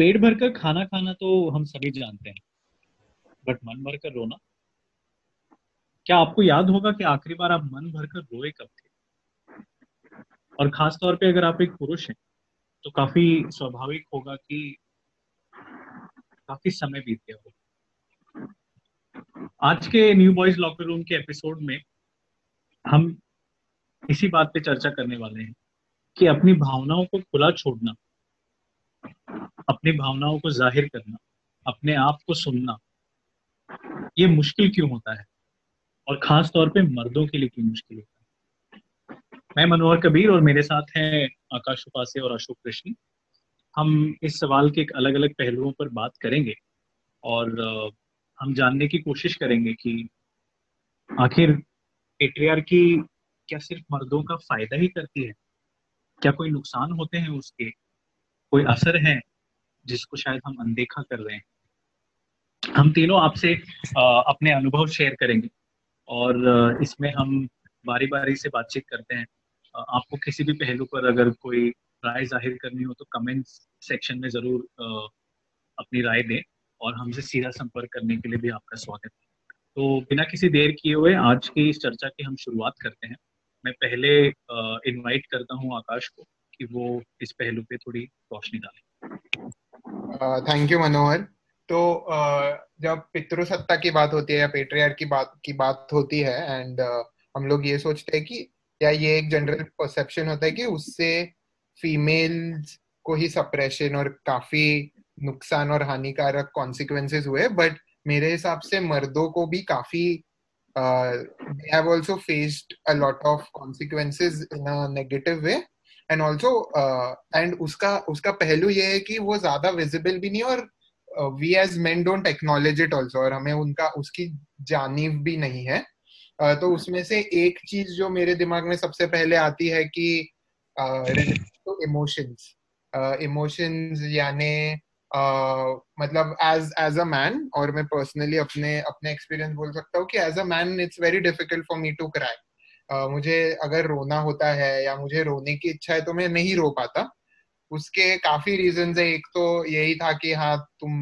पेट भर कर खाना खाना तो हम सभी जानते हैं। बट मन भरकर रोना? क्या आपको याद होगा कि आखिरी बार आप मन भरकर रोए कब थे? और खास तौर पे अगर आप एक पुरुष हैं तो काफ़ी स्वाभाविक होगा कि काफ़ी समय बीत गया होगा। आज के न्यू बॉयज़ लॉकर रूम के एपिसोड में हम इसी बात पे चर्चा करने वाले हैं कि अपनी भावनाओं को खुला छोड़ना अपनी भावनाओं को ज़ाहिर करना, अपने आप को सुनना, ये मुश्किल क्यों होता है? और खास तौर पे मर्दों के लिए क्यों मुश्किल होता है? मैं मनोहर कबीर और मेरे साथ हैं आकाश उपासे और अशोक कृष्ण। हम इस सवाल के एक अलग अलग पहलुओं पर बात करेंगे और हम जानने की कोशिश करेंगे कि आखिर पेट्रियार की क्या सिर्फ़ मर्दों का फ़ायदा ही करती है? क्या कोई नुकसान होते हैं उसके? कोई असर है जिसको शायद हम अनदेखा कर रहे हैं? हम तीनों आपसे अपने अनुभव शेयर करेंगे और इसमें हम बारी बारी से बातचीत करते हैं। आपको किसी भी पहलू पर अगर कोई राय ज़ाहिर करनी हो तो कमेंट सेक्शन में ज़रूर अपनी राय दें और हमसे सीधा संपर्क करने के लिए भी आपका स्वागत है। तो बिना किसी देर किए हुए आज की इस चर्चा की हम शुरुआत करते हैं। मैं पहले इनवाइट करता हूँ आकाश को। कि वो इस पहलू पे थोड़ी रोशनी डाले। Thank you Manohar. तो uh, जब पितृसत्ता की बात होती है या पेट्रियार की बात की बात होती है एंड uh, हम लोग ये सोचते हैं कि या ये एक जनरल परसेप्शन होता है कि उससे फीमेल्स को ही सप्रेशन और काफ़ी नुकसान और हानिकारक कॉन्सिक्वेंसेस हुए बट मेरे हिसाब से मर्दों को भी काफ़ी they have also faced a lot of consequences in a negative way and also and उसका उसका पहलू ये है कि वो ज़्यादा विजिबल भी नहीं और we as men don't acknowledge it also और हमें उनका उसकी जानीव भी नहीं है। Uh, तो उसमें से एक चीज़ जो मेरे दिमाग में सबसे पहले आती है कि इमोशंस इमोशंस यानी मतलब एज एज अ मैन और मैं पर्सनली अपने अपने एक्सपीरियंस बोल सकता हूँ कि as a man it's very difficult for me to cry मुझे अगर रोना होता है या मुझे रोने की इच्छा है तो मैं नहीं रो पाता। उसके काफ़ी रीजन है। एक तो यही था कि हाँ तुम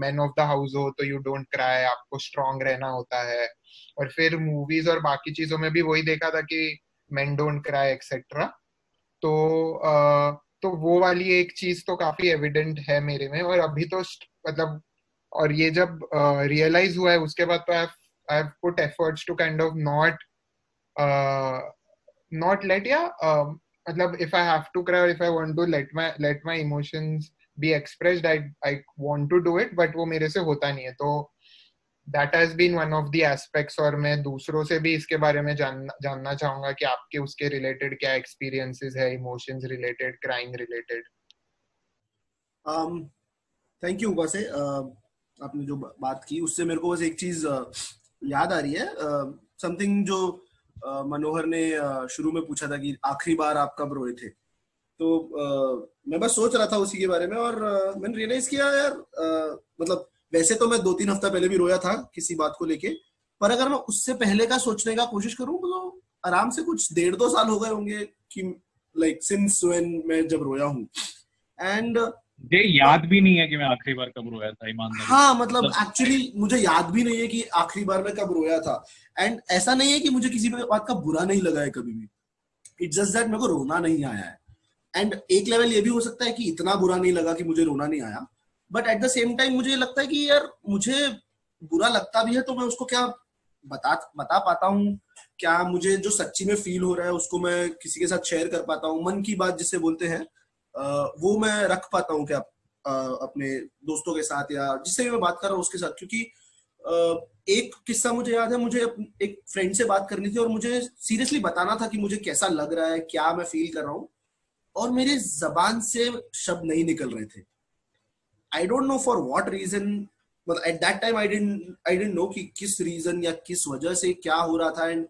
मैन ऑफ़ द हाउस हो तो यू डोंट क्राई आपको स्ट्रांग रहना होता है। और फिर मूवीज़ और बाकी चीज़ों में भी वही देखा था कि मैन डोंट क्राई एक्सेट्रा तो uh, तो वो वाली एक चीज़ तो काफ़ी एविडेंट है मेरे में। और अभी तो मतलब और ये जब रियलाइज़ uh, हुआ है उसके बाद तो I have put efforts to kind of not not let या मतलब if I have to cry और if I want to let my let my emotions be expressed I I want to do it but वो मेरे से होता नहीं है। तो that has been one of the aspects और मैं दूसरों से भी इसके बारे में जान, जानना चाहूँगा कि आपके उसके रिलेटेड क्या एक्सपीरियंसेस है emotions related crime related thank you वैसे आपने जो बात की उससे मेरे को बस एक चीज़ uh, याद आ रही है। समथिंग uh, जो uh, मनोहर ने शुरू में पूछा था कि आखिरी बार आप कब रोए थे? तो आ, मैं बस सोच रहा था उसी के बारे में और मैंने रियलाइज़ किया यार आ, मतलब वैसे तो मैं दो तीन हफ़्ता पहले भी रोया था किसी बात को लेके पर अगर मैं उससे पहले का सोचने का कोशिश करूँ तो आराम से कुछ डेढ़ दो साल हो गए होंगे कि लाइक सिंस व्हेन मैं जब रोया हूँ। एंड ये याद भी नहीं है कि मैं आखिरी बार कब रोया था ईमानदारी हाँ मतलब एक्चुअली मुझे याद भी नहीं है कि आखिरी बार मैं कब रोया था। एंड ऐसा नहीं है कि मुझे किसी बात का बुरा नहीं लगा है कभी भी। इट्स जस्ट दैट मेरे को रोना नहीं आया है। एंड एक लेवल ये भी हो सकता है कि इतना बुरा नहीं लगा कि मुझे रोना नहीं आया। But at the same time मुझे लगता है कि यार मुझे बुरा लगता भी है तो मैं उसको क्या बता बता पाता हूँ? क्या मुझे जो सच्ची में फील हो रहा है उसको मैं किसी के साथ शेयर कर पाता हूँ? मन की बात जिसे बोलते हैं वो मैं रख पाता हूँ क्या अपने दोस्तों के साथ या जिससे भी मैं बात कर रहा हूँ उसके साथ, क्योंकि एक किस्सा मुझे याद है, मुझे एक फ्रेंड से बात करनी थी और मुझे सीरियसली बताना था कि मुझे कैसा लग रहा है, क्या मैं फील कर रहा हूँ, और मेरे जबान से शब्द नहीं निकल रहे थे। I don't know for what reason मतलब at that time I didn't I didn't know कि किस रीजन या किस वजह से क्या हो रहा था एंड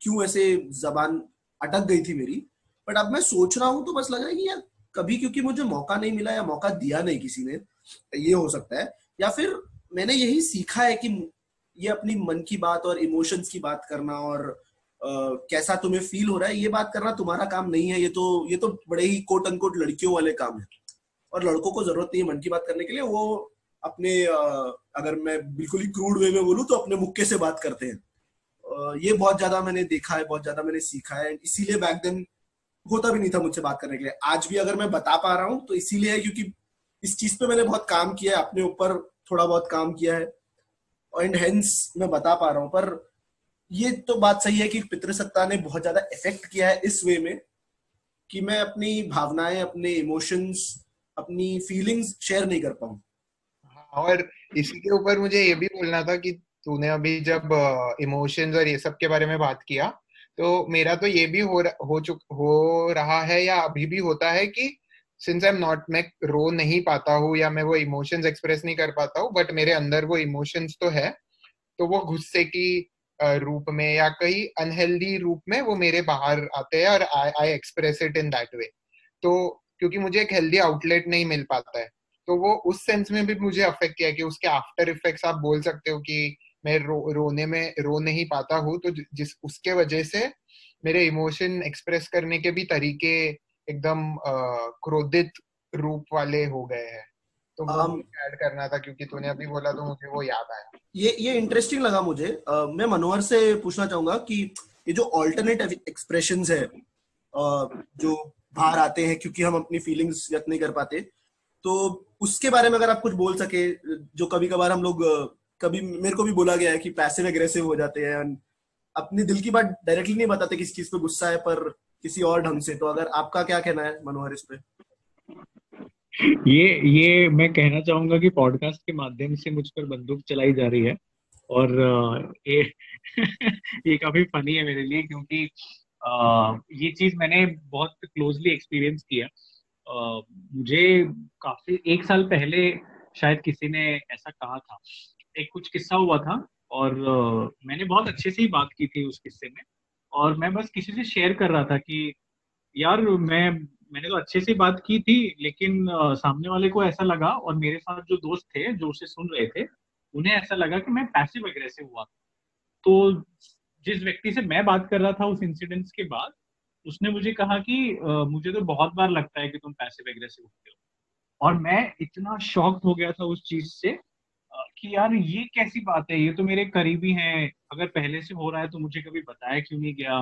क्यों ऐसे जबान अटक गई थी मेरी। बट अब मैं सोच रहा हूँ तो बस लगा कि यार कभी क्योंकि मुझे मौका नहीं मिला या मौका दिया नहीं किसी ने ये हो सकता है। या फिर मैंने यही सीखा है कि ये अपनी मन की बात और इमोशंस की बात करना और Uh, कैसा तुम्हें फील हो रहा है ये बात करना तुम्हारा काम नहीं है। ये तो ये तो बड़े ही कोट अनकोट लड़कियों वाले काम है। और लड़कों को ज़रूरत नहीं है मन की बात करने के लिए वो अपने अगर मैं बिल्कुल ही क्रूड वे में बोलूँ तो अपने मुक्के से बात करते हैं। ये बहुत ज़्यादा मैंने देखा है बहुत ज़्यादा मैंने सीखा है। इसीलिए बैक देन होता भी नहीं था मुझसे बात करने के लिए। आज भी अगर मैं बता पा रहा हूँ तो इसीलिए है क्योंकि इस चीज़ पे मैंने बहुत काम किया है अपने ऊपर थोड़ा बहुत काम किया है। एंड हेंस मैं बता पा रहा हूँ पर ये तो बात सही है कि पितृसत्ता ने बहुत ज़्यादा इफ़ेक्ट किया है इस वे में कि मैं अपनी भावनाएँ अपने इमोशंस अपनी फीलिंग्स शेयर नहीं कर पाऊँ। हाँ, और इसी के ऊपर मुझे ये भी बोलना था कि तूने अभी जब इमोशंस और ये सब के बारे में बात किया तो मेरा तो ये भी हो हो चुक, हो रहा है या अभी भी होता है कि सिंस आई एम नॉट मैं रो नहीं पाता हूँ या मैं वो इमोशंस एक्सप्रेस नहीं कर पाता हूँ बट मेरे अंदर वो इमोशंस तो है तो वो गुस्से की रूप में या कहीं अनहेल्दी रूप में वो मेरे बाहर आते हैं और I I express it in that way तो क्योंकि मुझे एक हेल्दी आउटलेट नहीं मिल पाता है तो वो उस सेंस में भी मुझे अफेक्ट किया कि उसके आफ्टर इफेक्ट्स आप बोल सकते हो कि मैं रो, रोने में रो नहीं पाता हूँ तो जिस उसके वजह से मेरे इमोशन एक्सप्रेस करने के भी तरीके एकदम क्रोधित रूप वाले हो गए हैं। तो ऐड करना था क्योंकि तूने अभी बोला तो मुझे वो याद आया। ये ये इंटरेस्टिंग लगा मुझे। आ, मैं मनोहर से पूछना चाहूँगा कि ये जो ऑल्टरनेट एक्सप्रेशन है आ, जो बाहर आते हैं क्योंकि हम अपनी फीलिंग्स व्यक्त नहीं कर पाते तो उसके बारे में अगर आप कुछ बोल सके जो कभी कभार हम लोग कभी मेरे को भी बोला गया है कि पैसिव एग्रेसिव हो जाते हैं अपनी दिल की बात डायरेक्टली नहीं बताते किस चीज़ पे गुस्सा है पर किसी और ढंग से। तो अगर आपका क्या कहना है, मनोहर, इस पे? ये ये मैं कहना चाहूँगा कि पॉडकास्ट के माध्यम से मुझ पर बंदूक चलाई जा रही है और ये ये काफ़ी फनी है मेरे लिए क्योंकि ये चीज़ मैंने बहुत क्लोजली एक्सपीरियंस किया मुझे काफ़ी, एक साल पहले शायद किसी ने ऐसा कहा था। एक कुछ किस्सा हुआ था और मैंने बहुत अच्छे से ही बात की थी उस किस्से में और मैं बस किसी से शेयर कर रहा था कि यार मैं, मैंने तो अच्छे से बात की थी लेकिन सामने वाले को ऐसा लगा और मेरे साथ जो दोस्त थे जो उसे सुन रहे थे, उन्हें ऐसा लगा कि मैं पैसिव अग्रेसिव हुआ। तो जिस व्यक्ति से मैं बात कर रहा था उस इंसिडेंट्स के बाद, उसने मुझे कहा कि मुझे तो बहुत बार लगता है कि तुम पैसिव एग्रेसिव होते हो। और मैं इतना शॉक्ड हो गया था उस चीज़ से कि यार ये कैसी बात है? ये तो मेरे करीबी हैं। अगर पहले से हो रहा है तो मुझे कभी बताया क्यों नहीं गया?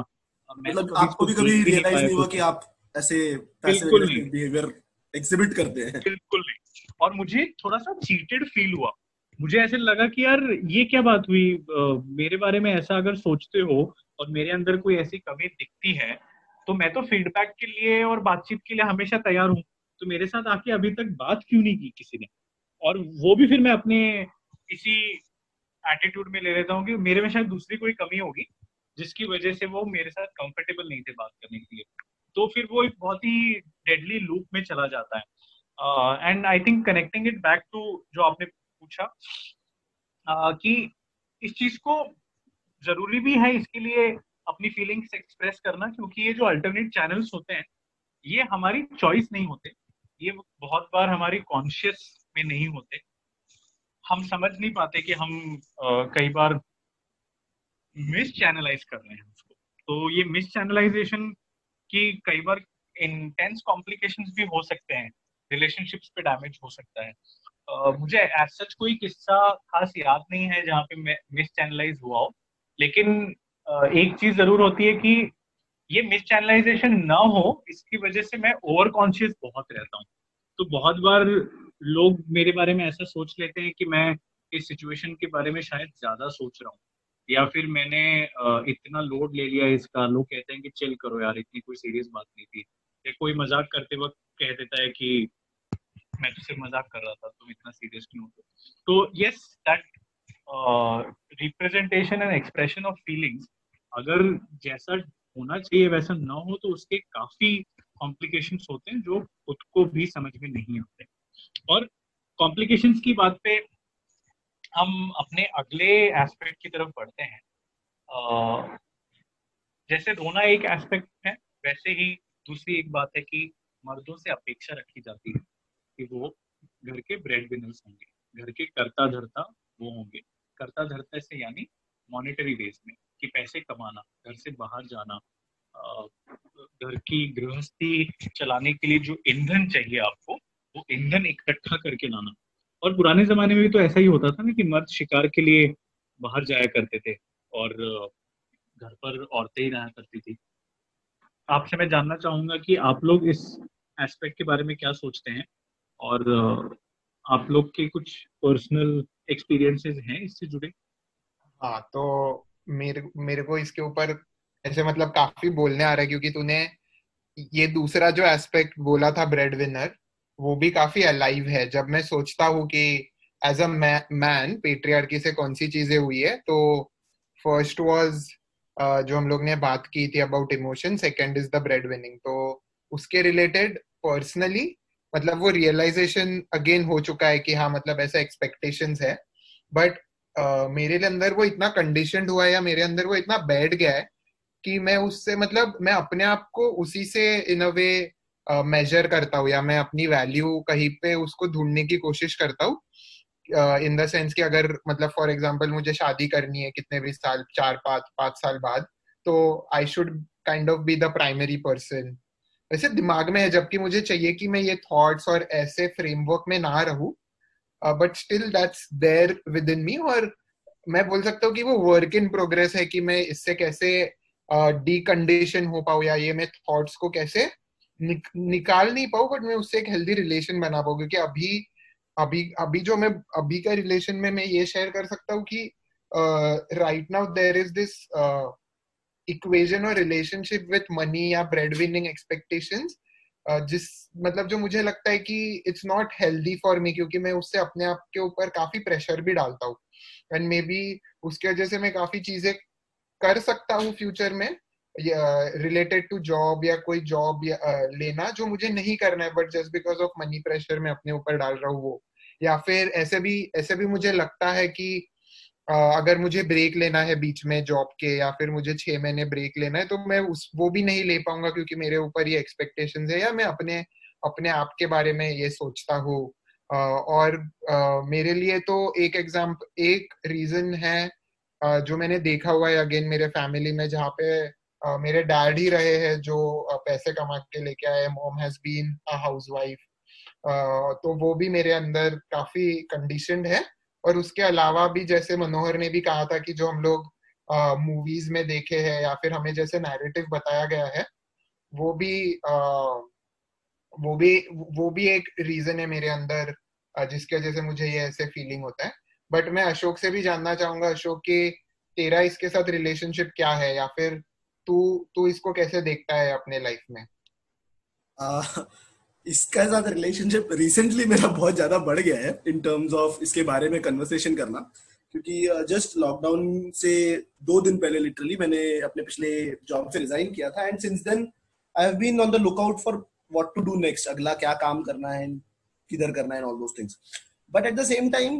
मतलब तो आपको भी कभी रियलाइज़ नहीं हुआ कि आप ऐसे बिहेवियर एग्जिबिट करते हैं। बिल्कुल नहीं। और मुझे थोड़ा सा चीटेड फील हुआ। मुझे ऐसे लगा कि यार ये क्या बात हुई? मेरे बारे में ऐसा अगर सोचते हो और मेरे अंदर कोई ऐसी कमी दिखती है तो मैं तो फीडबैक के लिए और बातचीत के लिए हमेशा तैयार हूँ। तो मेरे साथ आके अभी तक बात क्यों नहीं की किसी ने? और वो भी फिर मैं अपने इसी एटीट्यूड में ले लेता हूँ कि मेरे में शायद दूसरी कोई कमी होगी जिसकी वजह से वो मेरे साथ कंफर्टेबल नहीं थे बात करने के लिए। तो फिर वो एक बहुत ही डेडली लूप में चला जाता है। And I think connecting it back to जो आपने पूछा uh, कि इस चीज़ को ज़रूरी भी है इसके लिए अपनी फीलिंग्स एक्सप्रेस करना क्योंकि ये जो अल्टरनेट चैनल्स होते हैं ये हमारी चॉइस नहीं होते। ये बहुत बार हमारी कॉन्शियस में नहीं होते। हम समझ नहीं पाते कि हम कई बार मिस चैनलाइज कर रहे हैं उसको। तो ये मिस चैनलाइजेशन कि कई बार इंटेंस कॉम्प्लिकेशंस भी हो सकते हैं। रिलेशनशिप्स पे डैमेज हो सकता है। uh, मुझे एज सच कोई किस्सा खास याद नहीं है जहाँ पे मिस चैनलाइज हुआ हो। लेकिन uh, एक चीज़ ज़रूर होती है कि ये मिस चैनलाइजेशन ना हो इसकी वजह से मैं ओवर कॉन्शियस बहुत रहता हूँ। तो बहुत बार लोग मेरे बारे में ऐसा सोच लेते हैं कि मैं इस सिचुएशन के बारे में शायद ज़्यादा सोच रहा हूँ। या फिर मैंने इतना लोड ले लिया इसका लोग कहते हैं कि चिल करो यार, इतनी कोई सीरियस बात नहीं थी। या कोई मज़ाक करते वक्त कह देता है कि मैं तो सिर्फ़ मज़ाक कर रहा था, तुम इतना सीरियस क्यों हो? तो yes that representation and expression of feelings अगर जैसा होना चाहिए, वैसा ना हो तो उसके काफ़ी कॉम्प्लिकेशन होते हैं जो खुद को भी समझ में नहीं आते। और कॉम्प्लिकेशन की बात पे हम अपने अगले एस्पेक्ट की तरफ़ बढ़ते हैं। जैसे रोना एक एस्पेक्ट है, वैसे ही दूसरी एक बात है कि मर्दों से अपेक्षा रखी जाती है कि वो घर के ब्रेड विनर्स होंगे, घर के करता धरता वो होंगे। करता धरता से यानी मॉनेटरी बेस में कि पैसे कमाना, घर से बाहर जाना घर की गृहस्थी चलाने के लिए जो ईंधन चाहिए आपको वो ईंधन इकट्ठा करके लाना। और पुराने जमाने में भी तो ऐसा ही होता था ना कि मर्द शिकार के लिए बाहर जाया करते थे और घर पर औरतें ही रहा करती थी। आपसे मैं जानना चाहूँगा कि आप लोग इस एस्पेक्ट के बारे में क्या सोचते हैं? और आप लोग के कुछ पर्सनल एक्सपीरियंसेस हैं इससे जुड़े? हाँ तो मेरे मेरे को इसके ऊपर ऐसे मतलब काफ़ी बोलने आ रहा है क्योंकि तूने ये दूसरा जो एस्पेक्ट बोला था ब्रेड विनर वो भी काफ़ी अलाइव है। जब मैं सोचता हूँ कि एज अ मैन पेट्रियार्की से कौन सी चीज़ें हुई है तो फ़र्स्ट वाज जो हम लोग ने बात की थी about emotion second is the bread winning तो उसके रिलेटेड पर्सनली मतलब वो रियलाइजेशन अगेन हो चुका है कि हाँ मतलब ऐसा एक्सपेक्टेशन है। बट uh, मेरे अंदर वो इतना कंडीशन हुआ है या मेरे अंदर वो इतना बैठ गया है कि मैं उससे मतलब मैं अपने आप को उसी से इन अ वे मेजर करता हूँ या मैं अपनी वैल्यू कहीं पे उसको ढूँढने की कोशिश करता हूँ। इन द सेंस कि अगर मतलब फॉर एग्ज़ाम्पल मुझे शादी करनी है कितने भी साल चार पाँच पाँच साल बाद तो I should kind of be the primary person वैसे दिमाग में है जबकि मुझे चाहिए कि मैं ये थॉट्स और ऐसे फ्रेमवर्क में ना रहूँ। But still that's there within me और मैं बोल सकता हूँ कि वो वर्क इन प्रोग्रेस है कि मैं इससे कैसे डीकंडीशन uh, हो पाऊँ या ये मैं थॉट्स को कैसे निक, निकाल नहीं पाऊँ बट मैं उससे एक हेल्दी रिलेशन बना पाऊँ क्योंकि अभी अभी अभी जो मैं अभी का रिलेशन में मैं ये शेयर कर सकता हूँ कि right now there is this equation और रिलेशनशिप विथ मनी या ब्रेड विनिंग एक्सपेक्टेशन जिस मतलब जो मुझे लगता है कि it's not healthy for me क्योंकि मैं उससे अपने आप के ऊपर काफ़ी प्रेशर भी डालता हूँ। एंड मे बी उसकी वजह से मैं काफ़ी चीज़ें कर सकता हूँ फ्यूचर में रिलेटेड टू जॉब या कोई जॉब uh, लेना जो मुझे नहीं करना है but just because of money pressure मैं अपने ऊपर डाल रहा हूँ वो। या फिर ऐसे भी ऐसे भी मुझे लगता है कि uh, अगर मुझे ब्रेक लेना है बीच में जॉब के या फिर मुझे छह महीने ब्रेक लेना है तो मैं उस वो भी नहीं ले पाऊँगा क्योंकि मेरे ऊपर ये एक्सपेक्टेशन है या मैं अपने अपने आप के बारे में ये सोचता हूँ। uh, और uh, मेरे लिए तो एक एग्ज़ाम्पल एक रीजन है uh, जो मैंने देखा हुआ है अगेन मेरे फैमिली में जहाँ पे मेरे डैड ही रहे हैं जो पैसे कमा के लेके आए mom has been a housewife तो वो भी मेरे अंदर काफ़ी कंडीशनड है। और उसके अलावा भी जैसे मनोहर ने भी कहा था कि जो हम लोग मूवीज़ में देखे हैं या फिर हमें जैसे नैरेटिव बताया गया है वो भी uh, वो भी वो भी एक रीजन है मेरे अंदर जिसकी वजह से मुझे ये ऐसे फीलिंग होता है। बट मैं अशोक से भी जानना चाहूँगा अशोक कि तेरा इसके साथ रिलेशनशिप क्या है? या फिर तू तू इसको कैसे देखता है अपने लाइफ में? uh, इसका साथ रिलेशनशिप रिसेंटली मेरा बहुत ज़्यादा बढ़ गया है इन टर्म्स ऑफ़ इसके बारे में कन्वर्सेशन करना। क्योंकि जस्ट uh, लॉकडाउन से दो दिन पहले लिटरली मैंने अपने पिछले जॉब से रिजाइन किया था and since then I have been on the lookout for what to do next अगला क्या काम करना है किधर करना है all those things but at the same time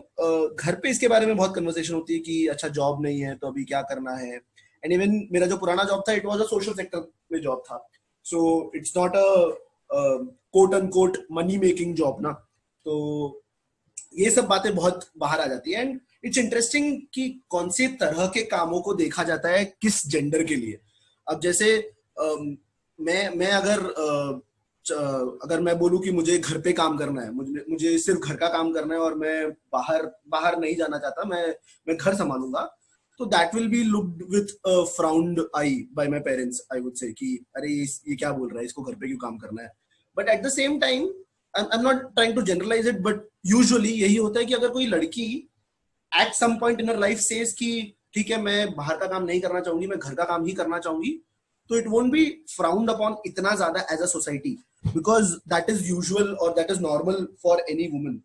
घर पे इसके बारे में बहुत कन्वर्सेशन होती है कि अच्छा जॉब नहीं है तो अभी क्या करना है? एंड इवन मेरा जो पुराना जॉब था it was a social sector में जॉब था. So it's not a quote and quote money making job ना. तो ये सब बातें बहुत बाहर आ जाती है. एंड इट्स इंटरेस्टिंग कि कौन से तरह के कामों को देखा जाता है किस जेंडर के लिए. अब जैसे uh, मैं मैं अगर uh, अगर मैं बोलूँ कि मुझे घर पे काम करना है मुझे मुझे सिर्फ़ घर का काम करना है और मैं बाहर बाहर नहीं जाना चाहता मैं मैं घर संभालूँगा तो that will be looked with frowned I by my parents I would say कि अरे ये क्या बोल रहा है? इसको घर पे क्यों काम करना है? But at the same time I am not trying to generalize it but usually यही होता है कि अगर कोई लड़की at some point in life says कि, ठीक है, मैं बाहर का काम नहीं करना चाहूँगी, मैं घर का काम ही करना चाहूँगी तो it won't be frowned upon इतना ज़्यादा as a society because that is usual और that is normal for any woman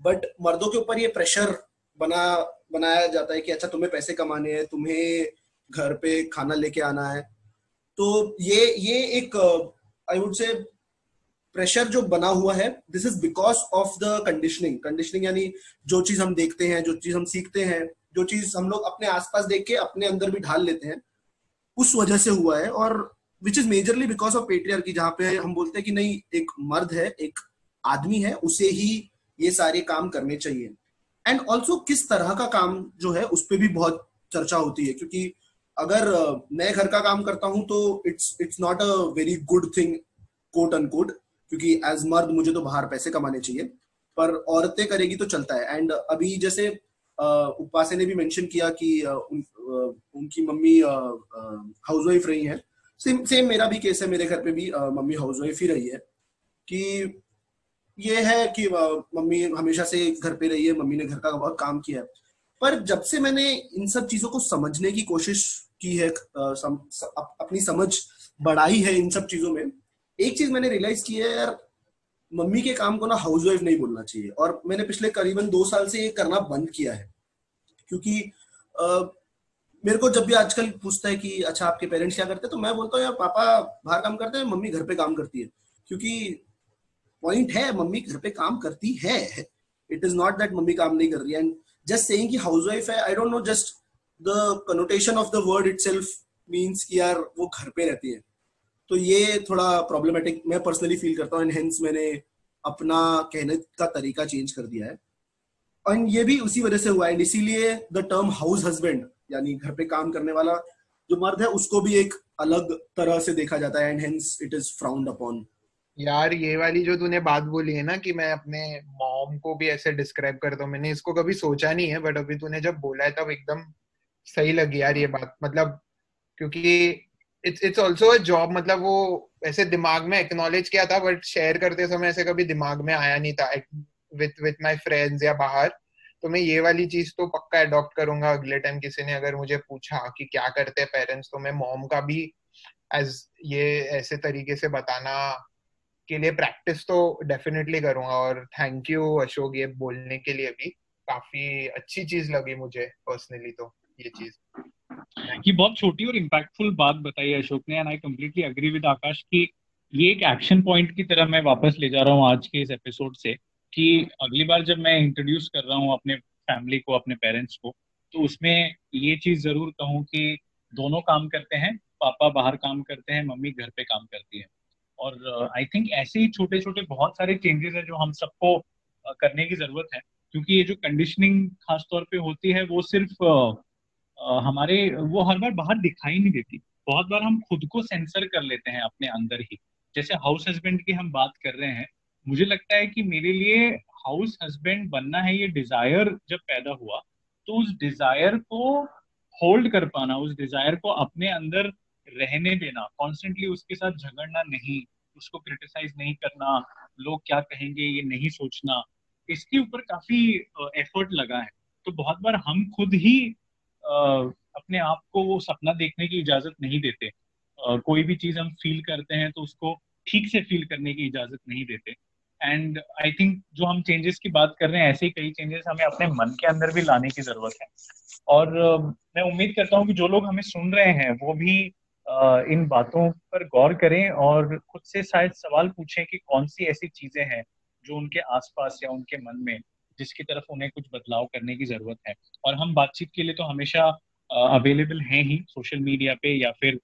but मर्दों के ऊपर ये प्रेशर बना बनाया जाता है कि अच्छा तुम्हें पैसे कमाने हैं, तुम्हें घर पे खाना लेके आना है। तो ये ये एक आई वुड से प्रेशर जो बना हुआ है this is because of the conditioning conditioning यानी जो चीज़ हम देखते हैं, जो चीज़ हम सीखते हैं, जो चीज़ हम लोग अपने आसपास देख के अपने अंदर भी ढाल लेते हैं, उस वजह से हुआ है। और which is majorly because of patriarchy की जहाँ पे हम बोलते हैं कि नहीं, एक मर्द है, एक आदमी है, उसे ही ये सारे काम करने चाहिए। एंड ऑल्सो किस तरह का काम जो है उस पर भी बहुत चर्चा होती है क्योंकि अगर मैं घर का काम करता हूँ तो it's it's not a very good thing quote unquote क्योंकि एज मर्द मुझे तो बाहर पैसे कमाने चाहिए पर औरतें करेगी तो चलता है। एंड अभी जैसे उपासे ने भी मेंशन किया कि उन, उनकी मम्मी हाउस वाइफ रही है। सेम सेम मेरा भी केस है मेरे घर पे भी मम्मी हाउस वाइफ ही रही है कि ये है कि मम्मी हमेशा से घर पे रही है मम्मी ने घर का बहुत काम किया है। पर जब से मैंने इन सब चीज़ों को समझने की कोशिश की है सम, अपनी समझ बढ़ाई है इन सब चीज़ों में एक चीज़ मैंने रियलाइज़ की है यार मम्मी के काम को ना हाउस वाइफ नहीं बोलना चाहिए। और मैंने पिछले करीबन दो साल से ये करना बंद किया है। क्योंकि आ, मेरे को जब भी आजकल पूछता है कि अच्छा आपके पेरेंट्स क्या करते? हैं तो मैं बोलता हूँ यार पापा बाहर काम करते हैं मम्मी घर पे काम करती है। क्योंकि पॉइंट है, मम्मी घर पे काम करती है। It is not that mummy काम नहीं कर रही एंड जस्ट सेइंग कि हाउस वाइफ है I don't know just the connotation of the word itself means कि यार वो घर पे रहती है। तो ये थोड़ा प्रॉब्लमेटिक मैं पर्सनली फील करता हूँ एंड हेंस मैंने अपना कहने का तरीका चेंज कर दिया है। एंड ये भी उसी वजह से हुआ है। इसीलिए द टर्म हाउस हस्बैंड यानी घर पे काम करने वाला जो मर्द है, उसको भी एक अलग तरह से देखा जाता है। And hence it is frowned upon यार, ये वाली जो तूने बात बोली है ना कि मैं अपने मॉम को भी ऐसे डिस्क्राइब करता हूँ, मैंने इसको कभी सोचा नहीं है बट अभी तूने जब बोला है तब एकदम सही लगी यार ये बात। मतलब क्योंकि it's it's also a job मतलब वो ऐसे दिमाग में एक्नोलेज किया था बट शेयर करते समय ऐसे कभी दिमाग में आया नहीं था विथ विथ माई फ्रेंड्स या बाहर। तो मैं ये वाली चीज़ तो पक्का अडॉप्ट करूँगा अगले टाइम किसी ने अगर मुझे पूछा कि क्या करते हैं पेरेंट्स तो मैं मॉम का भी एज ये ऐसे तरीके से बताना के लिए प्रैक्टिस तो डेफिनेटली करूँगा और थैंक यू अशोक ये बोलने के लिए भी। काफ़ी अच्छी चीज़ लगी मुझे पर्सनली तो ये चीज़। ये बहुत छोटी और इम्पैक्टफुल बात बताई अशोक ने and I completely agree with Akash की ये एक एक्शन पॉइंट की तरह मैं वापस ले जा रहा हूँ आज के इस एपिसोड से कि अगली बार जब मैं इंट्रोड्यूस कर रहा हूँ अपने फैमिली को, अपने पेरेंट्स को तो उसमें ये चीज़ ज़रूर कहूँ कि दोनों काम करते हैं, पापा बाहर काम करते हैं, मम्मी घर पे काम करती है। और आई uh, थिंक ऐसे ही छोटे छोटे बहुत सारे चेंजेस है जो हम सबको uh, करने की ज़रूरत है। क्योंकि ये जो कंडीशनिंग खास तौर पे होती है वो सिर्फ़ uh, हमारे वो हर बार बाहर दिखाई नहीं देती। बहुत बार हम खुद को सेंसर कर लेते हैं अपने अंदर ही। जैसे हाउस हस्बैंड की हम बात कर रहे हैं मुझे लगता है कि मेरे लिए हाउस हस्बैंड बनना है ये डिज़ायर जब पैदा हुआ तो उस डिज़ायर को होल्ड कर पाना उस डिज़ायर को अपने अंदर रहने देना कॉन्स्टेंटली उसके साथ झगड़ना नहीं, उसको क्रिटिसाइज नहीं करना, लोग क्या कहेंगे, ये नहीं सोचना, इसके ऊपर काफ़ी एफर्ट लगा है। तो बहुत बार हम खुद ही अपने आप को वो सपना देखने की इजाज़त नहीं देते। कोई भी चीज़ हम फील करते हैं तो उसको ठीक से फील करने की इजाज़त नहीं देते। एंड आई थिंक जो हम चेंजेस की बात कर रहे हैं, ऐसे ही कई चेंजेस हमें अपने मन के अंदर भी लाने की ज़रूरत है। और मैं उम्मीद करता हूँ कि जो लोग हमें सुन रहे हैं, वो भी इन बातों पर गौर करें और खुद से शायद सवाल पूछें कि कौन सी ऐसी चीज़ें हैं जो उनके आसपास या उनके मन में जिसकी तरफ़ उन्हें कुछ बदलाव करने की ज़रूरत है। और हम बातचीत के लिए तो हमेशा अवेलेबल हैं ही सोशल मीडिया पे या फिर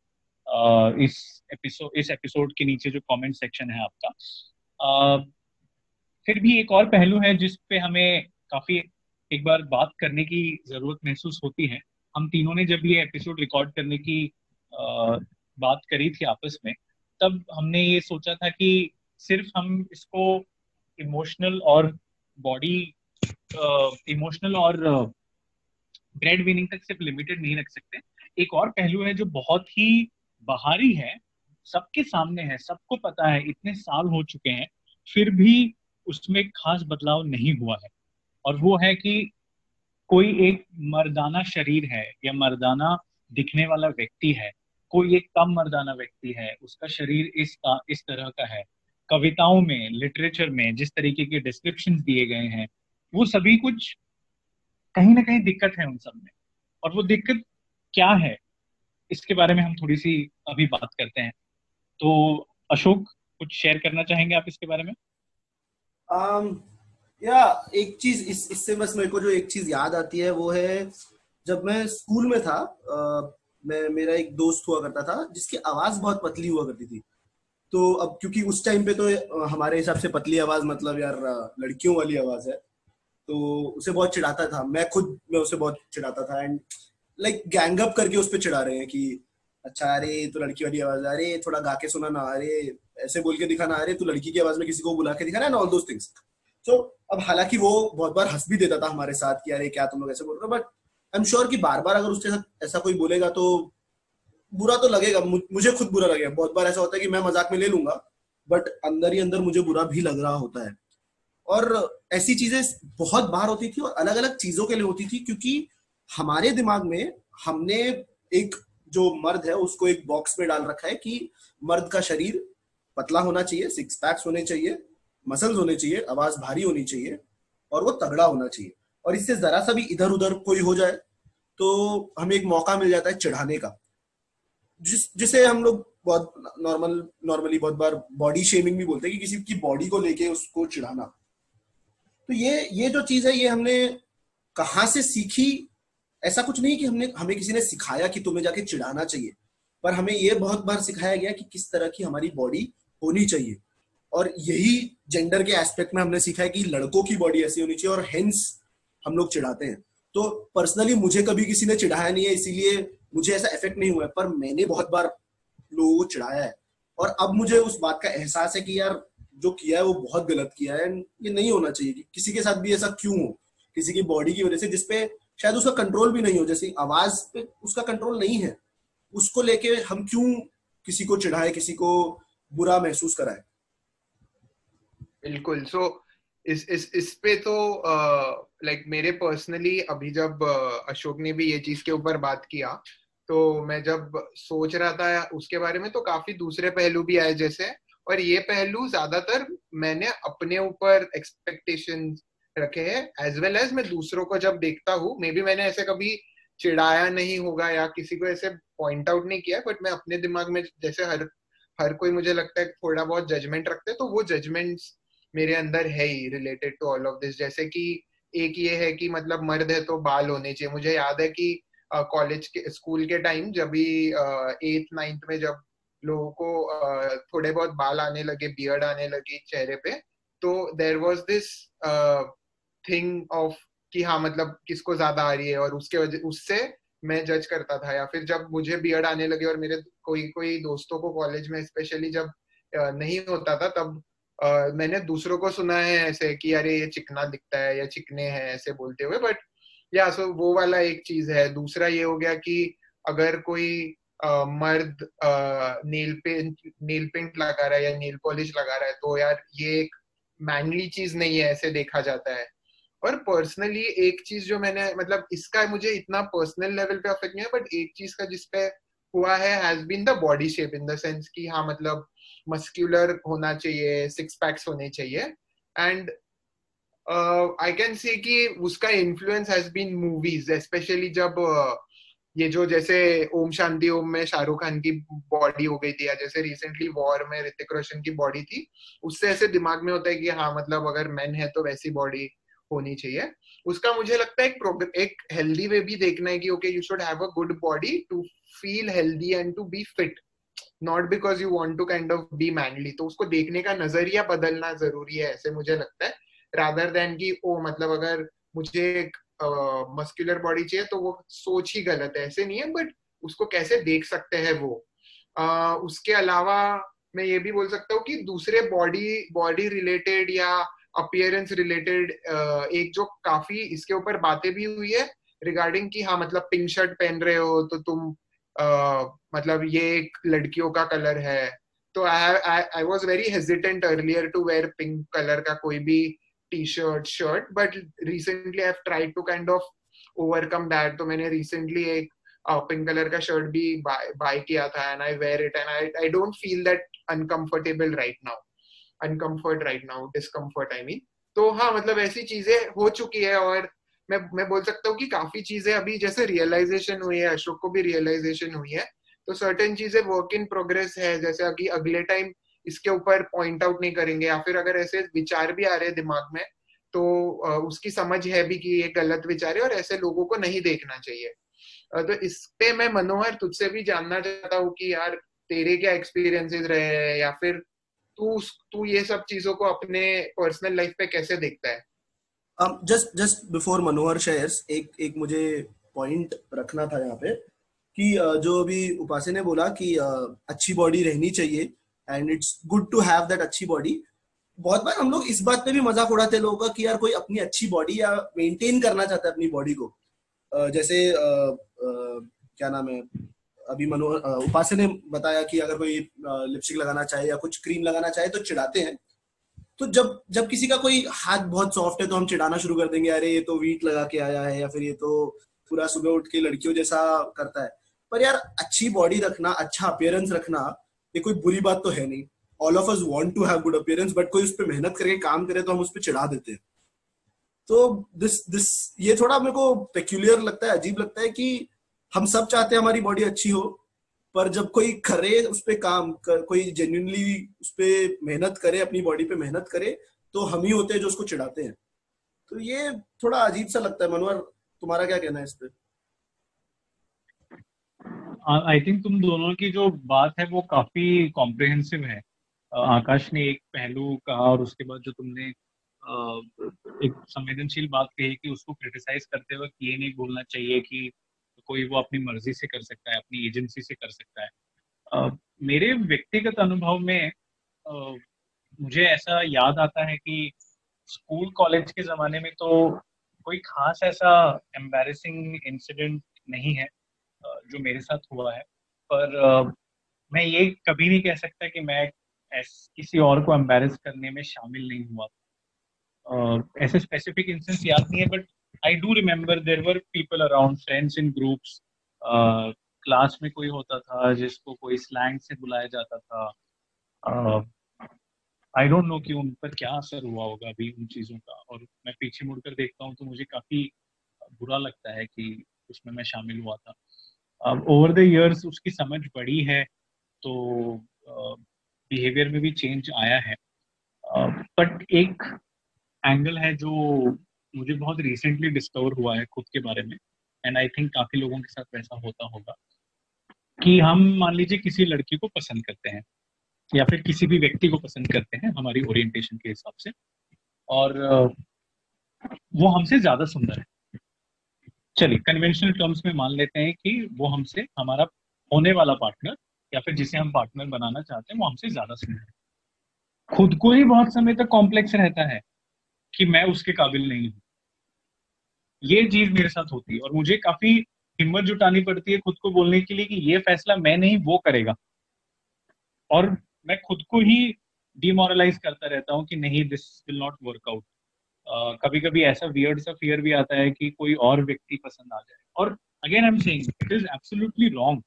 इस एपिसोड इस एपिसोड के नीचे जो कमेंट सेक्शन है आपका। फिर भी एक और पहलू है जिस पे हमें काफ़ी एक बार बात करने की ज़रूरत महसूस होती है। हम तीनों ने जब ये एपिसोड रिकॉर्ड करने की बात करी थी आपस में, तब हमने ये सोचा था कि सिर्फ़ हम इसको इमोशनल और बॉडी इमोशनल और ब्रेड विनिंग तक सिर्फ़ लिमिटेड नहीं रख सकते। एक और पहलू है जो बहुत ही बाहरी है, सबके सामने है, सबको पता है, इतने साल हो चुके हैं, फिर भी उसमें खास बदलाव नहीं हुआ है। और वो है कि कोई एक मर्दाना शरीर है या मर्दाना दिखने वाला व्यक्ति है कोई एक कम मर्दाना व्यक्ति है उसका शरीर इस इस तरह का है। कविताओं में लिटरेचर में जिस तरीके के डिस्क्रिप्शन दिए गए हैं वो सभी कुछ कहीं ना कहीं दिक्कत है उन सब में। और वो दिक्कत क्या है इसके बारे में हम थोड़ी सी अभी बात करते हैं। तो अशोक कुछ शेयर करना चाहेंगे आप इसके बारे में? Um, या एक चीज़ इस इससे बस मेरे को जो एक चीज़ याद आती है वो है जब मैं स्कूल में था मैं, मेरा एक दोस्त हुआ करता था, जिसकी आवाज़ बहुत पतली हुआ करती थी। तो अब क्योंकि उस टाइम पे तो हमारे हिसाब से पतली आवाज़ मतलब यार लड़कियों वाली आवाज़ है। तो उसे बहुत चिढ़ाता था। मैं खुद, मैं उसे बहुत चिढ़ाता था एंड लाइक गैंग अप करके उस पर चिढ़ा रहे हैं कि अच्छा अरे तो लड़की वाली आवाज़ अरे, थोड़ा गा के सुना ना। आ अरे, ऐसे बोल के दिखाना। अरे, तू लड़की की आवाज़ में किसी को बुला के दिखाना ऑल दोज थिंग्स तो अब हालाँकि वो बहुत बार हंस भी देता था हमारे साथ कि, अरे, क्या तुम लोग ऐसे बोल रहे हो? बट आई एम श्योर कि बार बार अगर उसके साथ ऐसा कोई बोलेगा तो बुरा तो लगेगा। मुझे खुद बुरा लगेगा। बहुत बार ऐसा होता है कि मैं मज़ाक में ले लूँगा बट अंदर ही अंदर मुझे बुरा भी लग रहा होता है। और ऐसी चीज़ें बहुत बार होती थी और अलग अलग चीज़ों के लिए होती थी क्योंकि हमारे दिमाग में हमने एक जो मर्द है, उसको एक बॉक्स में डाल रखा है कि मर्द का शरीर पतला होना चाहिए सिक्स पैक्स होने चाहिए मसल्स होने चाहिए, आवाज़ भारी होनी चाहिए और वो तगड़ा होना चाहिए। और इससे जरा सा भी इधर उधर कोई हो जाए तो हमें एक मौका मिल जाता है चढ़ाने का। जिस, जिसे हम लोग बहुत नॉर्मल, नॉर्मली बहुत बार बॉडी शेमिंग भी बोलते हैं कि किसी की बॉडी को लेके उसको चिढ़ाना। तो ये ये जो चीज़ है, ये हमने कहा से सीखी? ऐसा कुछ नहीं कि हमने, हमें किसी ने सिखाया कि तुम्हें जाके चिढ़ाना चाहिए, पर हमें ये बहुत बार सिखाया गया कि किस तरह की हमारी बॉडी होनी चाहिए। और यही जेंडर के एस्पेक्ट में हमने सीखा है कि लड़कों की बॉडी ऐसी होनी चाहिए और हेंस हम लोग चिढ़ाते हैं। तो पर्सनली मुझे कभी किसी ने चिढ़ाया नहीं है इसीलिए मुझे ऐसा इफ़ेक्ट नहीं हुआ है पर मैंने बहुत बार लोगों को चिढ़ाया है। और अब मुझे उस बात का एहसास है कि यार जो किया है वो बहुत गलत किया है ये नहीं होना चाहिए कि किसी के साथ भी ऐसा क्यों हो? किसी की बॉडी की वजह से जिसपे शायद उसका कंट्रोल भी नहीं हो जैसे आवाज़ पे उसका कंट्रोल नहीं है उसको लेके हम क्यों किसी को चिढ़ाए किसी को बुरा महसूस कराए? बिल्कुल। सो so, इस इस इस पे तो लाइक uh, मेरे पर्सनली अभी जब अशोक ने भी ये चीज़ के ऊपर बात किया तो मैं जब सोच रहा था उसके बारे में तो काफ़ी दूसरे पहलू भी आए जैसे और ये पहलू ज़्यादातर मैंने अपने ऊपर एक्सपेक्टेशन रखे हैं एज वेल एज मैं दूसरों को जब देखता हूँ मे बी मैंने ऐसे कभी चिढ़ाया नहीं होगा या किसी को ऐसे पॉइंट आउट नहीं किया बट मैं अपने दिमाग में जैसे हर हर कोई मुझे लगता है थोड़ा बहुत जजमेंट रखते हैं तो वो जजमेंट्स मेरे अंदर है ही related to all of this जैसे कि एक ये है कि मतलब मर्द है तो बाल होने चाहिए। मुझे याद है कि कॉलेज के स्कूल के टाइम जब भी एथ नाइन्थ में जब लोगों को थोड़े बहुत बाल आने लगे बियर्ड आने लगी चेहरे पे तो there was this thing of कि हाँ मतलब किसको ज़्यादा आ रही है और उसके वजह, उससे मैं जज करता था। या फिर जब मुझे बियर्ड आने लगे और मेरे कोई कोई दोस्तों को कॉलेज में स्पेशली जब नहीं होता था, तब मैंने दूसरों को सुना है ऐसे कि अरे ये चिकना दिखता है या चिकने हैं ऐसे बोलते हुए बट या सो वो वाला एक चीज़ है। दूसरा ये हो गया कि अगर कोई uh, मर्द नील पेंट नील पेंट लगा रहा है या नील पॉलिश लगा रहा है तो यार ये एक मैनली चीज़ नहीं है ऐसे देखा जाता है। और पर्सनली एक चीज़ जो मैंने मतलब इसका मुझे इतना पर्सनल लेवल पे अफेक्ट नहीं है बट एक चीज़ का जिसपे हुआ है has been the body shape in the sense कि हाँ मतलब मस्क्यूलर होना चाहिए सिक्स पैक्स होने चाहिए। एंड आई कैन से कि उसका influence has been movies specially जब uh, ये जो जैसे ओम शांति ओम में शाहरुख खान की बॉडी हो गई थी या जैसे रिसेंटली वॉर में ऋतिक रोशन की बॉडी थी उससे ऐसे दिमाग में होता है कि हाँ मतलब अगर मैन है तो वैसी बॉडी होनी चाहिए। उसका मुझे लगता है एक एक हेल्दी वे भी देखना है कि okay you should have a good body to feel healthy and to be fit not because you want to kind of be manly तो उसको देखने का नज़रिया बदलना ज़रूरी है ऐसे मुझे लगता है। रादर देन की ओ मतलब अगर मुझे एक मस्कुलर बॉडी चाहिए तो वो सोच ही गलत है। ऐसे नहीं है बट उसको कैसे देख सकते हैं वो? uh, उसके अलावा मैं ये भी बोल सकता हूँ कि दूसरे बॉडी बॉडी रिलेटेड या अपियरेंस रिलेटेड uh, एक जो काफ़ी इसके ऊपर बातें भी हुई है रिगार्डिंग कि हाँ मतलब पिंक शर्ट पहन रहे हो तो तुम मतलब ये एक लड़कियों का कलर है। तो I was very hesitant earlier to wear pink colour का कोई भी T shirt shirt but recently I tried to kind of overcome that तो मैंने रिसेंटली एक पिंक कलर का शर्ट भी बाय किया था and I wear it and I don't feel that uncomfortable right now uncomfort right now discomfort I mean तो हाँ मतलब ऐसी चीज़ें हो चुकी है और मैं मैं बोल सकता हूँ कि काफ़ी चीज़ें अभी जैसे रियलाइजेशन हुई है, अशोक को भी रियलाइजेशन हुई है तो सर्टेन चीज़ें वर्क इन प्रोग्रेस है, जैसे अभी अगले टाइम इसके ऊपर पॉइंट आउट नहीं करेंगे, या फिर अगर ऐसे विचार भी आ रहे हैं दिमाग में तो उसकी समझ है भी कि ये गलत विचार है और ऐसे लोगों को नहीं देखना चाहिए। तो इस पे मैं मनोहर तुझसे भी जानना चाहता हूँ कि यार तेरे क्या एक्सपीरियंसेस रहे हैं, या फिर तू तू ये सब चीज़ों को अपने पर्सनल लाइफ पे कैसे देखता है? Just just before Manohar shares एक एक मुझे पॉइंट रखना था यहाँ पे कि जो अभी उपासे ने बोला कि अच्छी बॉडी रहनी चाहिए and it's good to have that अच्छी बॉडी बहुत बार हम लोग इस बात पे भी मज़ाक उड़ाते लोगों का कि यार कोई अपनी अच्छी बॉडी या मेंटेन करना चाहता है अपनी बॉडी को। जैसे क्या नाम है, अभी मनोहर उपास्य ने बताया कि अगर कोई लिपस्टिक लगाना चाहे या कुछ क्रीम लगाना चाहे तो चिढ़ाते हैं। तो जब जब किसी का कोई हाथ बहुत सॉफ्ट है तो हम चिढ़ाना शुरू कर देंगे, अरे, ये तो वीट लगा के आया है या फिर ये तो पूरा सुबह उठ के लड़कियों जैसा करता है। पर यार, अच्छी बॉडी रखना अच्छा अपियरेंस रखना, ये कोई बुरी बात तो है नहीं। All of us want to have good appearance but कोई उस पर मेहनत करके काम करे तो हम उस पर चिढ़ा देते हैं। तो दिस दिस ये थोड़ा मेरे को पेक्यूलियर लगता है, अजीब लगता है कि हम सब चाहते हैं हमारी बॉडी अच्छी हो पर जब कोई करे उस पर काम कर, कोई जेन्यूनली उस पर मेहनत करे अपनी बॉडी पे मेहनत करे तो हम ही होते हैं जो उसको चिढ़ाते हैं। तो ये थोड़ा अजीब सा लगता है। मनोहर तुम्हारा क्या कहना है इस पे? आई थिंक तुम दोनों की जो बात है वो काफ़ी कॉम्प्रिहेंसिव है। आकाश ने एक पहलू कहा और उसके बाद जो तुमने एक संवेदनशील बात कही कि उसको क्रिटिसाइज करते वक्त ये नहीं बोलना चाहिए कि कोई वो अपनी मर्ज़ी से कर सकता है, अपनी एजेंसी से कर सकता है। मेरे व्यक्तिगत अनुभव में मुझे ऐसा याद आता है कि स्कूल कॉलेज के जमाने में तो कोई खास ऐसा एम्बेरसिंग इंसिडेंट नहीं है जो मेरे साथ हुआ है। पर मैं ये कभी नहीं कह सकता कि मैं किसी और को एम्बेरस करने में शामिल नहीं हुआ। ऐसे स्पेसिफिक इंस्टेंस याद नहीं है but I do remember there were people around friends in groups class में कोई होता था जिसको कोई स्लैंग से बुलाया जाता था। आई डोंट नो कि उन पर क्या असर हुआ होगा अभी उन चीज़ों का। और मैं पीछे मुड़कर देखता हूँ तो मुझे काफ़ी बुरा लगता है कि उसमें मैं शामिल हुआ था। अब ओवर द इयर्स उसकी समझ बड़ी है तो बिहेवियर में भी चेंज आया है। बट uh, एक एंगल है जो मुझे बहुत रिसेंटली डिस्कवर हुआ है खुद के बारे में एंड आई थिंक काफ़ी लोगों के साथ वैसा होता होगा, कि हम मान लीजिए किसी लड़की को पसंद करते हैं, या फिर किसी भी व्यक्ति को पसंद करते हैं हमारी ओरिएंटेशन के हिसाब से, और वो हमसे ज़्यादा सुंदर है। चलिए कन्वेंशनल टर्म्स में मान लेते हैं कि वो हमसे, हमारा होने वाला पार्टनर या फिर जिसे हम पार्टनर बनाना चाहते हैं, वो हमसे ज़्यादा सुंदर है। खुद को ही बहुत समय तक कॉम्प्लेक्स रहता है, कि मैं उसके काबिल नहीं हूँ। ये चीज़ मेरे साथ होती है और मुझे काफ़ी हिम्मत जुटानी पड़ती है खुद को बोलने के लिए कि ये फैसला मैं नहीं वो करेगा। और मैं खुद को ही डिमोरलाइज करता रहता हूँ कि नहीं this will not work out कभी कभी ऐसा वियर्ड सा फियर भी आता है कि कोई और व्यक्ति पसंद आ जाए। और again I am saying it is absolutely wrong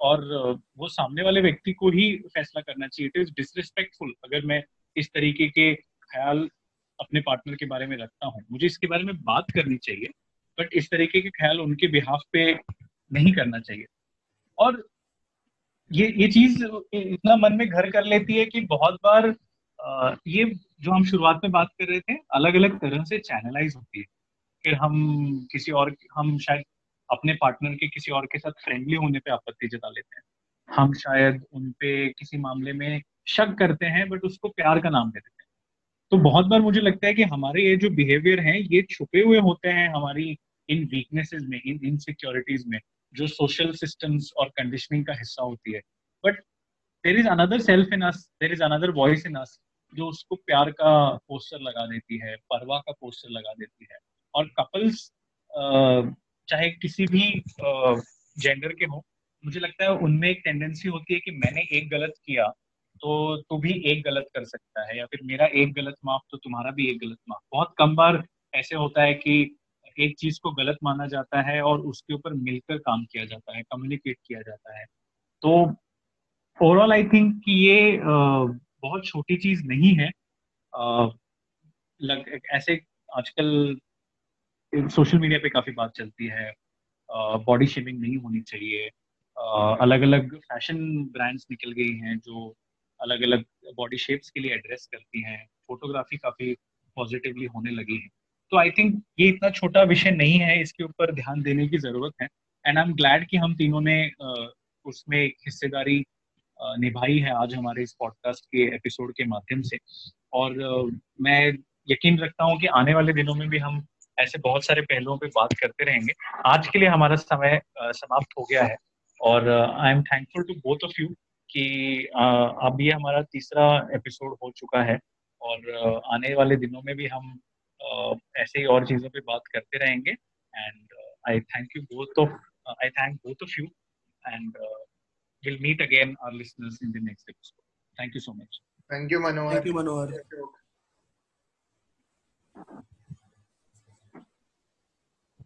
और uh, वो सामने वाले व्यक्ति को ही फैसला करना चाहिए। इट इज़ डिसरिस्पेक्टफुल अगर मैं इस तरीके के ख्याल अपने पार्टनर के बारे में रखता हूँ। मुझे इसके बारे में बात करनी चाहिए बट इस तरीके के ख्याल उनके बिहाफ पे नहीं करना चाहिए। और ये ये चीज़ इतना मन में घर कर लेती है कि बहुत बार ये जो हम शुरुआत में बात कर रहे थे अलग अलग तरह से चैनलाइज होती है। फिर हम किसी और, हम शायद अपने पार्टनर के किसी और के साथ फ्रेंडली होने पे आपत्ति जता लेते हैं। हम शायद उनपे किसी मामले में शक करते हैं बट उसको प्यार का नाम दे देते हैं। तो बहुत बार मुझे लगता है कि हमारे ये जो बिहेवियर हैं, ये छुपे हुए होते हैं हमारी इन वीकनेसेस में, इन इनसिक्योरिटीज में, जो सोशल सिस्टम्स और कंडीशनिंग का हिस्सा होती है। But there is another self in us there is another voice in us जो उसको प्यार का पोस्टर लगा देती है परवा का पोस्टर लगा देती है। और कपल्स चाहे किसी भी जेंडर के हो, मुझे लगता है उनमें एक टेंडेंसी होती है कि मैंने एक गलत किया तो तू भी एक गलत कर सकता है या फिर मेरा एक गलत माफ़ तो तुम्हारा भी एक गलत माफ़। बहुत कम बार ऐसे होता है कि एक चीज़ को गलत माना जाता है और उसके ऊपर मिलकर काम किया जाता है कम्युनिकेट किया जाता है। तो ओवरऑल आई थिंक कि ये बहुत छोटी चीज़ नहीं है। लग, ऐसे आजकल सोशल मीडिया पे काफ़ी बात चलती है। बॉडी शेमिंग नहीं होनी चाहिए। अलग अलग फ़ैशन ब्रांड्स निकल गई हैं जो अलग अलग बॉडी शेप्स के लिए एड्रेस करती हैं फोटोग्राफी काफ़ी पॉजिटिवली होने लगी है। तो आई थिंक ये इतना छोटा विषय नहीं है, इसके ऊपर ध्यान देने की ज़रूरत है। एंड आई एम ग्लैड कि हम तीनों ने उसमें हिस्सेदारी निभाई है आज हमारे इस पॉडकास्ट के एपिसोड के माध्यम से। और मैं यकीन रखता हूँ कि आने वाले दिनों में भी हम ऐसे बहुत सारे पहलुओं पे बात करते रहेंगे। आज के लिए हमारा समय समाप्त हो गया है। और I am thankful to both of you कि अब ये हमारा तीसरा एपिसोड हो चुका है और आने वाले दिनों में भी हम ऐसे ही और चीज़ों पे बात करते रहेंगे and I thank you both of I thank both of you and will meet again our listeners in the next episode thank you so much thank you Manohar thank you Manohar